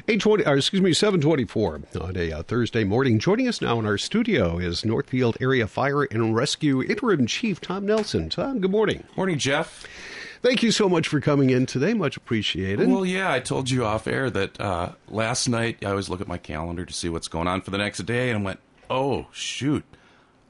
820, or excuse me, 724 on a uh, Thursday morning. Joining us now in our studio is Northfield Area Fire and Rescue Interim Chief Tom Nelson. Tom, good morning. Morning, Jeff. Thank you so much for coming in today. Much appreciated. Well, yeah, I told you off air that uh, last night I always look at my calendar to see what's going on for the next day and I went, oh, shoot.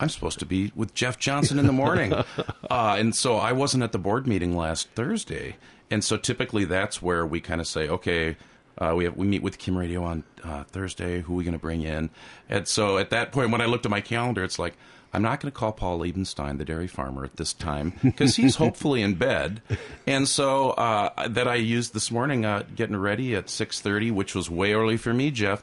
I'm supposed to be with Jeff Johnson in the morning. uh, and so I wasn't at the board meeting last Thursday. And so typically that's where we kind of say, okay, uh, we have, we meet with KYMN Radio on uh, Thursday. Who are we going to bring in? And so at that point, when I looked at my calendar, it's like I'm not going to call Paul Liebenstein, the dairy farmer, at this time because he's hopefully in bed. And so uh, that I used this morning, uh, getting ready at 6:30, which was way early for me, Jeff.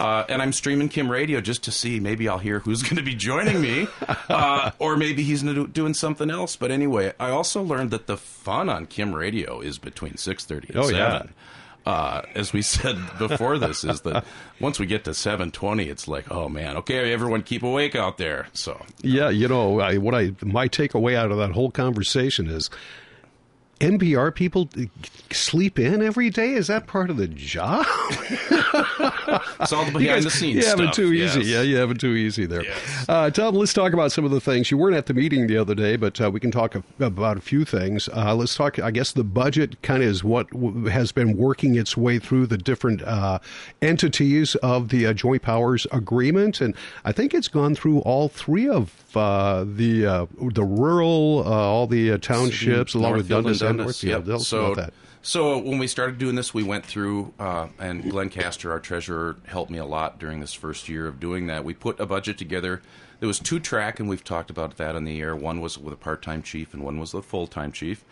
Uh, and I'm streaming KYMN Radio just to see maybe I'll hear who's going to be joining me, uh, or maybe he's doing something else. But anyway, I also learned that the fun on KYMN Radio is between 6:30 and Oh, 7 yeah. Uh, as we said before this, is that once we get to 720, it's like, oh man, okay, everyone keep awake out there. So yeah, you know, I, what I my takeaway out of that whole conversation is NPR people sleep in every day. Is that part of the job? it's all the behind guys- the scenes You have it too easy. yes. Yeah, you have it too easy there. Yes. Uh, Tom, let's talk about some of the things. You weren't at the meeting the other day, but uh, we can talk a, about a few things. Uh, let's talk. I guess the budget kind of is what w- has been working its way through the different uh, entities of the uh, Joint Powers Agreement, and I think it's gone through all three of uh, the uh, the rural, uh, all the uh, townships, along with Northfield Dundas and Dundas, Northfield. Tell us so, about that. So when we started doing this, we went through, uh, and Glenn Castor, our treasurer, helped me a lot during this first year of doing that. We put a budget together. There was two track, and we've talked about that on the air. One was with a part-time chief, and one was the full-time chief.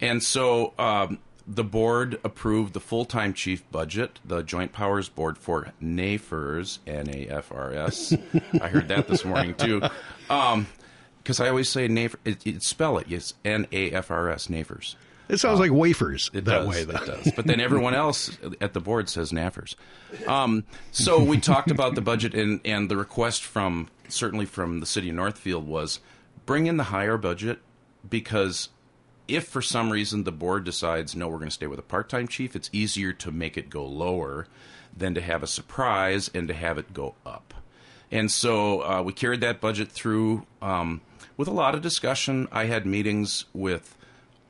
And so um, the board approved the full-time chief budget. The Joint Powers Board for NAFRS, N-A-F-R-S. I heard that this morning too. Um, because I always say NAFER, it, it, spell it, yes, N-A-F-R-S, NAFERS. It sounds like wafers It that does, way. It does. But then everyone else at the board says NAFers. Um, so we talked about the budget, and, and the request from certainly from the city of Northfield was bring in the higher budget because if for some reason the board decides no, we're going to stay with a part-time chief, it's easier to make it go lower than to have a surprise and to have it go up. And so uh, we carried that budget through um, with a lot of discussion. I had meetings with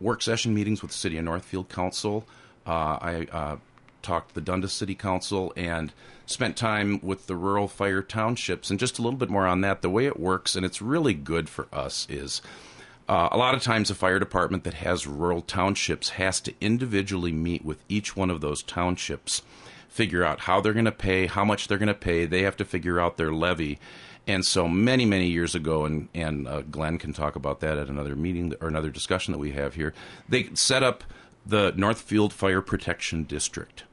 work session meetings with the City of Northfield Council. Uh, I uh, talked to the Dundas City Council and spent time with the rural fire townships. And just a little bit more on that, the way it works, and it's really good for us, is uh, a lot of times a fire department that has rural townships has to individually meet with each one of those townships, figure out how they're going to pay, how much they're going to pay. They have to figure out their levy. And so many, many years ago, and, and uh, Glenn can talk about that at another meeting or another discussion that we have here, they set up the Northfield Fire Protection District,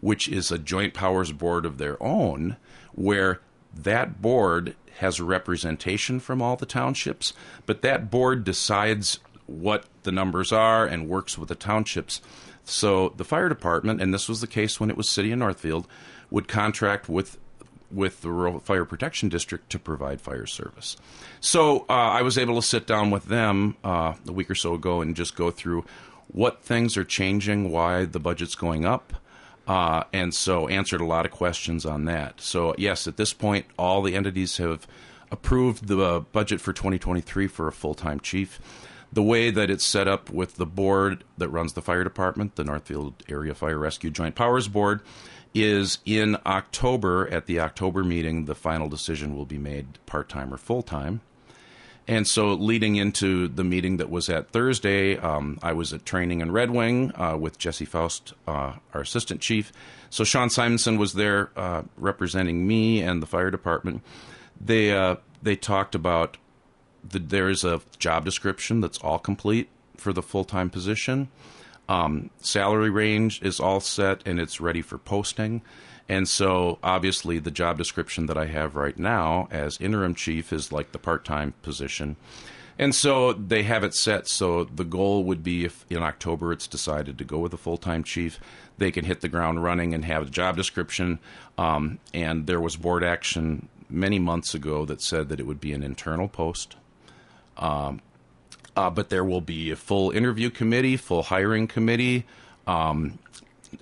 which is a joint powers board of their own, where that board has representation from all the townships, but that board decides what the numbers are and works with the townships. So the fire department, and this was the case when it was City of Northfield, would contract with with the Rural Fire Protection District to provide fire service. So uh, I was able to sit down with them uh, a week or so ago and just go through what things are changing, why the budget's going up, uh, and so answered a lot of questions on that. So yes, at this point, all the entities have approved the budget for 2023 for a full-time chief. The way that it's set up with the board that runs the fire department, the Northfield Area Fire Rescue Joint Powers Board, is in October at the October meeting. The final decision will be made part-time or full-time. And so, leading into the meeting that was at Thursday, um, I was at training in Red Wing uh, with Jesse Faust, uh, our assistant chief. So, Sean Simonson was there uh, representing me and the fire department. They uh, they talked about the, there is a job description that's all complete for the full time position. Um, salary range is all set and it's ready for posting. And so, obviously, the job description that I have right now as interim chief is like the part time position. And so they have it set. So the goal would be if in October it's decided to go with a full time chief, they can hit the ground running and have a job description. Um, and there was board action many months ago that said that it would be an internal post. Um, uh, but there will be a full interview committee, full hiring committee um,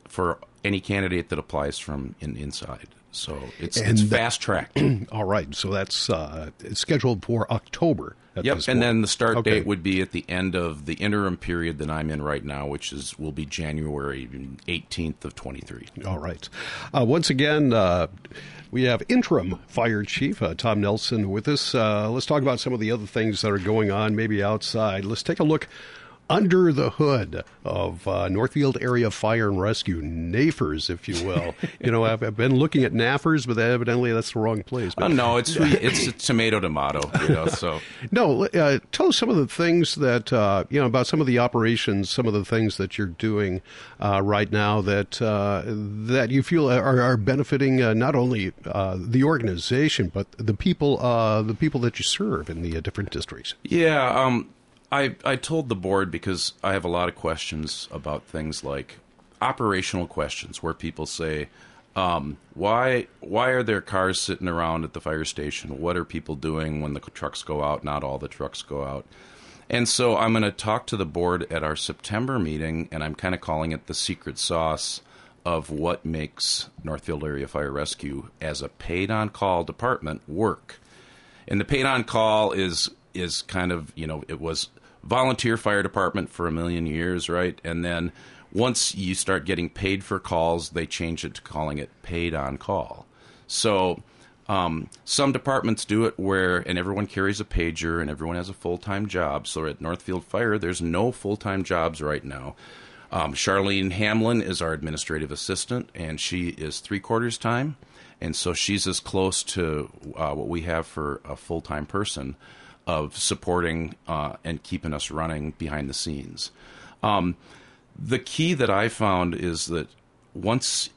for any candidate that applies from in, inside. So it's, it's fast tracked. all right. So that's uh, scheduled for October. yep. And then the start okay. date would be at the end of the interim period that I'm in right now, which is will be January 18th of 23. All right. Uh, once again. Uh, we have interim fire chief uh, Tom Nelson with us. Uh, let's talk about some of the other things that are going on, maybe outside. Let's take a look under the hood of uh, Northfield Area Fire and Rescue, NAFERS, if you will. you know, I've, I've, been looking at NAFERS, but evidently that's the wrong place. But, oh, no, it's it's tomato tomato. You know, so no. Uh, tell us some of the things that uh, you know about some of the operations, some of the things that you're doing uh, right now that uh, that you feel are, are benefiting uh, not only the organization but the people, the people that you serve in the different districts. Yeah. Um, I I told the board because I have a lot of questions about things like operational questions where people say, um, why why are there cars sitting around at the fire station? What are people doing when the trucks go out? Not all the trucks go out. And so I'm going to talk to the board at our September meeting, and I'm kind of calling it the secret sauce of what makes Northfield Area Fire Rescue as a paid on call department work. And the paid on call is is kind of you know it was volunteer fire department for a million years, right? And then once you start getting paid for calls, they change it to calling it paid on call. So um, some departments do it where, and everyone carries a pager and everyone has a full time job. So at Northfield Fire, there's no full time jobs right now. Um, Charlene Hamlin is our administrative assistant, and she is three quarters time. And so she's as close to uh, what we have for a full time person of supporting uh, and keeping us running behind the scenes. Um, the key that I found is that once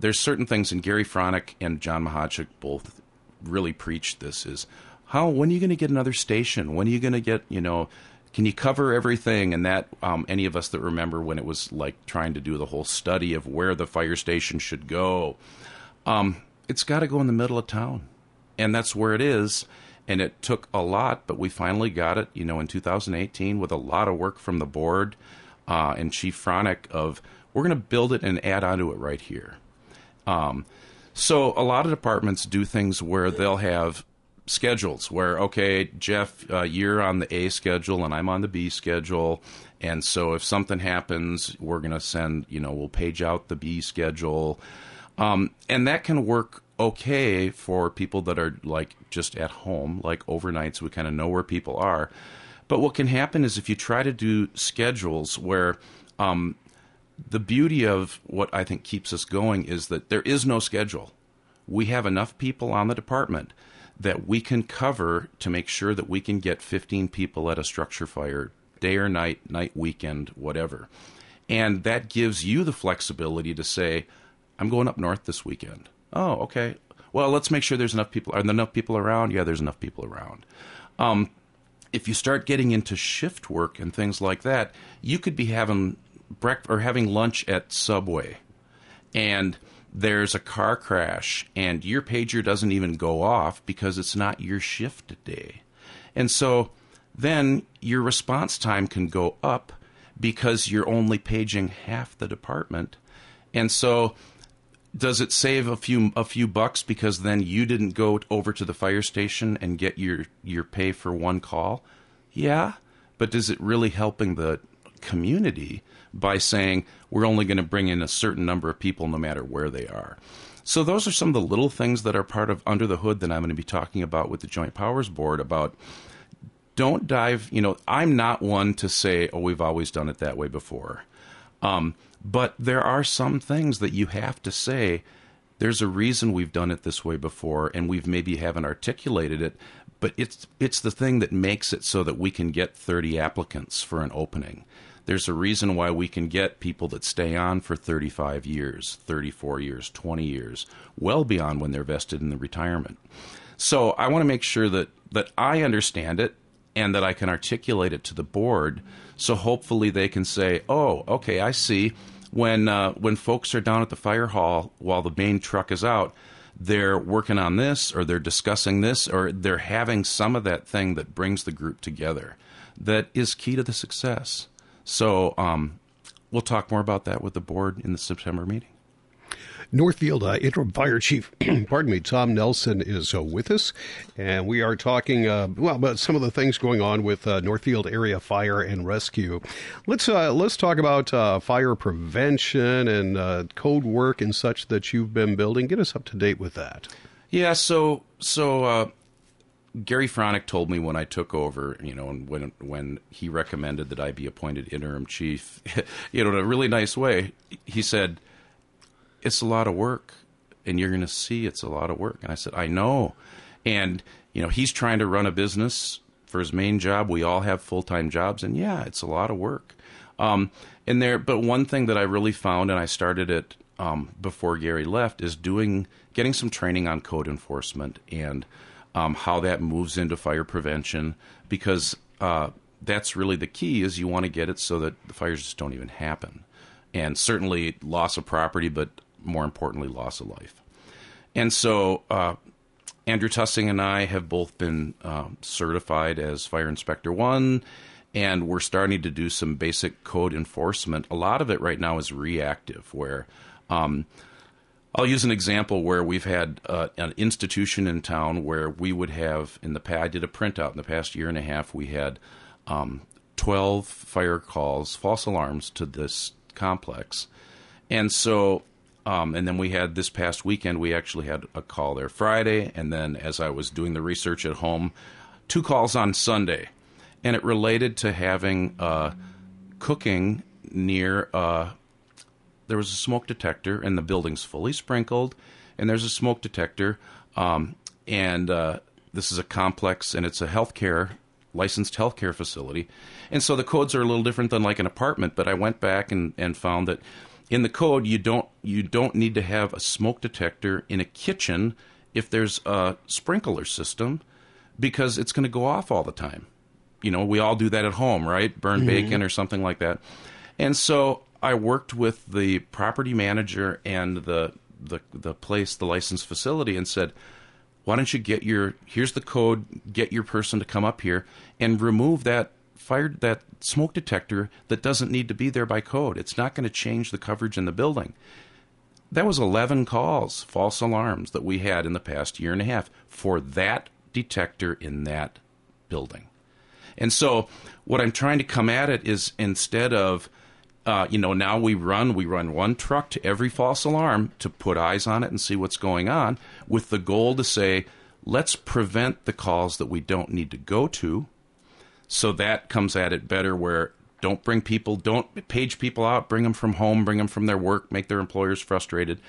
there's certain things, and Gary Fronick and John Mahachik both really preached this is how when are you going to get another station? When are you going to get you know? Can you cover everything? And that um, any of us that remember when it was like trying to do the whole study of where the fire station should go, um, it's got to go in the middle of town, and that's where it is and it took a lot, but we finally got it. You know, in 2018, with a lot of work from the board uh, and Chief Fronick of we're going to build it and add onto it right here. Um, so a lot of departments do things where they'll have schedules where okay, Jeff, uh, you're on the A schedule and I'm on the B schedule, and so if something happens, we're going to send you know we'll page out the B schedule, um, and that can work okay for people that are like just at home, like overnights. We kind of know where people are. But what can happen is if you try to do schedules where um, the beauty of what I think keeps us going is that there is no schedule. We have enough people on the department that we can cover to make sure that we can get 15 people at a structure fire, day or night, night, weekend, whatever. And that gives you the flexibility to say, I'm going up north this weekend. Oh, okay. Well, let's make sure there's enough people. Are there enough people around? Yeah, there's enough people around. Um, if you start getting into shift work and things like that, you could be having breakfast or having lunch at Subway, and there's a car crash, and your pager doesn't even go off because it's not your shift day, and so then your response time can go up because you're only paging half the department, and so does it save a few a few bucks because then you didn't go over to the fire station and get your your pay for one call? Yeah, but is it really helping the community by saying we're only going to bring in a certain number of people no matter where they are? So those are some of the little things that are part of under the hood that I'm going to be talking about with the Joint Powers Board about don't dive, you know, I'm not one to say, oh, we've always done it that way before. Um, but there are some things that you have to say. There's a reason we've done it this way before, and we've maybe haven't articulated it. But it's it's the thing that makes it so that we can get 30 applicants for an opening. There's a reason why we can get people that stay on for 35 years, 34 years, 20 years, well beyond when they're vested in the retirement. So I want to make sure that that I understand it and that I can articulate it to the board. So hopefully they can say, "Oh, okay, I see." When uh, when folks are down at the fire hall while the main truck is out, they're working on this, or they're discussing this, or they're having some of that thing that brings the group together. That is key to the success. So um, we'll talk more about that with the board in the September meeting. Northfield uh, Interim Fire Chief, pardon me, Tom Nelson is uh, with us, and we are talking uh, well about some of the things going on with uh, Northfield Area Fire and Rescue. Let's uh, let's talk about fire prevention and code work and such that you've been building. Get us up to date with that. Yeah, so so Gary Fronick told me when I took over, you know, and when when he recommended that I be appointed interim chief, you know, in a really nice way, he said it's a lot of work and you're going to see it's a lot of work. And I said, I know. And, you know, he's trying to run a business for his main job. We all have full time jobs. And yeah, it's a lot of work. Um, and there, but one thing that I really found, and I started it um, before Gary left, is doing, getting some training on code enforcement and um, how that moves into fire prevention because uh, that's really the key is you want to get it so that the fires just don't even happen and certainly loss of property but more importantly, loss of life. And so, uh, Andrew Tussing and I have both been uh, certified as Fire Inspector 1, and we're starting to do some basic code enforcement. A lot of it right now is reactive, where um, I'll use an example where we've had uh, an institution in town where we would have, in the past, I did a printout in the past year and a half, we had um, 12 fire calls, false alarms to this complex. And so um, and then we had this past weekend, we actually had a call there Friday. And then as I was doing the research at home, two calls on Sunday. And it related to having uh, cooking near, uh, there was a smoke detector, and the building's fully sprinkled. And there's a smoke detector. Um, and uh, this is a complex, and it's a healthcare licensed healthcare facility. And so the codes are a little different than like an apartment, but I went back and, and found that in the code you don't you don't need to have a smoke detector in a kitchen if there's a sprinkler system because it's going to go off all the time. You know, we all do that at home, right? Burn mm-hmm. bacon or something like that. And so I worked with the property manager and the the the place, the licensed facility and said, "Why don't you get your here's the code, get your person to come up here and remove that fired that smoke detector that doesn't need to be there by code. It's not going to change the coverage in the building. That was 11 calls, false alarms that we had in the past year and a half for that detector in that building. And so, what I'm trying to come at it is instead of, uh, you know, now we run we run one truck to every false alarm to put eyes on it and see what's going on, with the goal to say, let's prevent the calls that we don't need to go to so that comes at it better where don't bring people, don't page people out, bring them from home, bring them from their work, make their employers frustrated.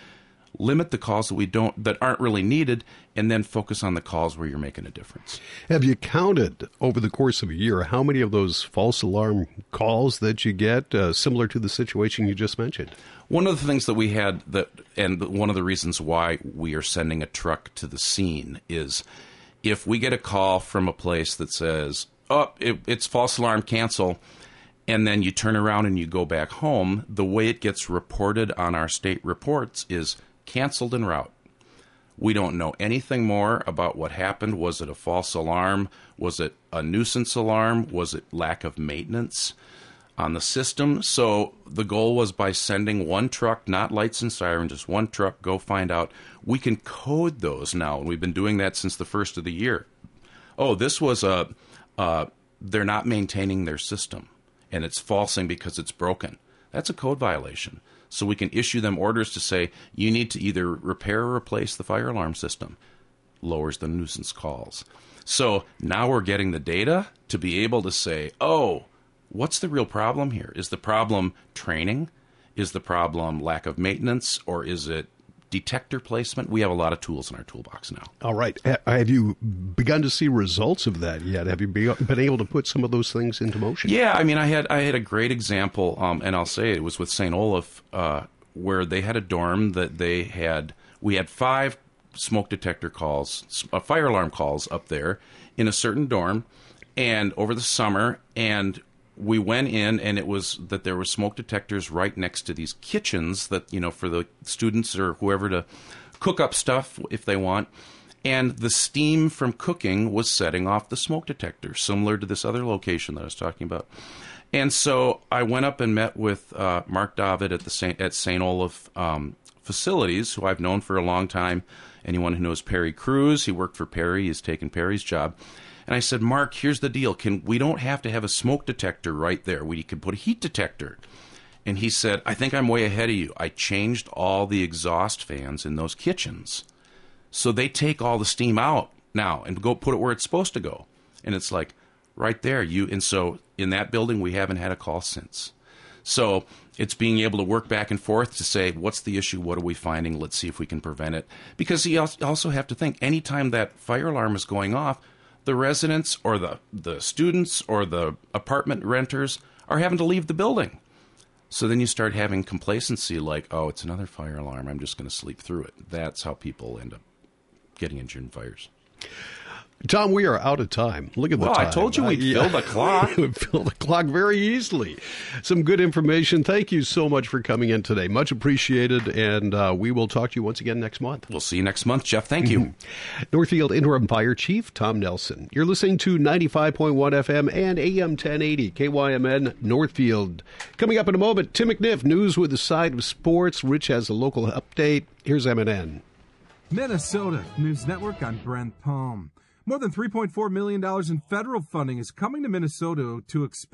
Limit the calls that we don't that aren't really needed, and then focus on the calls where you're making a difference. Have you counted over the course of a year how many of those false alarm calls that you get, uh, similar to the situation you just mentioned? One of the things that we had that, and one of the reasons why we are sending a truck to the scene is if we get a call from a place that says oh, it, it's false alarm, cancel, and then you turn around and you go back home, the way it gets reported on our state reports is canceled en route. We don't know anything more about what happened. Was it a false alarm? Was it a nuisance alarm? Was it lack of maintenance on the system? So the goal was by sending one truck, not lights and sirens, just one truck, go find out. We can code those now, and we've been doing that since the first of the year. Oh, this was a uh, they're not maintaining their system and it's falsing because it's broken. That's a code violation. So we can issue them orders to say you need to either repair or replace the fire alarm system. Lowers the nuisance calls. So now we're getting the data to be able to say, oh, what's the real problem here? Is the problem training? Is the problem lack of maintenance? Or is it detector placement. We have a lot of tools in our toolbox now. All right. Have you begun to see results of that yet? Have you been able to put some of those things into motion? Yeah, I mean, I had I had a great example, um, and I'll say it was with St. Olaf, uh, where they had a dorm that they had. We had five smoke detector calls, uh, fire alarm calls up there in a certain dorm, and over the summer, and we went in and it was that there were smoke detectors right next to these kitchens that you know for the students or whoever to cook up stuff if they want and the steam from cooking was setting off the smoke detector similar to this other location that i was talking about and so i went up and met with uh, mark david at the Saint, at st olaf um, facilities, who I've known for a long time. Anyone who knows Perry Cruz, he worked for Perry, he's taken Perry's job. And I said, Mark, here's the deal. Can we don't have to have a smoke detector right there. We can put a heat detector. And he said, I think I'm way ahead of you. I changed all the exhaust fans in those kitchens. So they take all the steam out now and go put it where it's supposed to go. And it's like right there. You and so in that building we haven't had a call since. So it's being able to work back and forth to say what's the issue, what are we finding, let's see if we can prevent it. Because you also have to think anytime that fire alarm is going off, the residents or the the students or the apartment renters are having to leave the building. So then you start having complacency like, oh, it's another fire alarm. I'm just going to sleep through it. That's how people end up getting injured in fires. Tom, we are out of time. Look at the well, time. I told you we'd uh, fill the clock. we would fill the clock very easily. Some good information. Thank you so much for coming in today. Much appreciated. And uh, we will talk to you once again next month. We'll see you next month, Jeff. Thank you. Northfield Interim Fire Chief Tom Nelson. You're listening to 95.1 FM and AM 1080 KYMN Northfield. Coming up in a moment, Tim McNiff, news with the side of sports. Rich has a local update. Here's MNN. Minnesota News Network. I'm Brent Palm. More than $3.4 million in federal funding is coming to Minnesota to expand